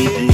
see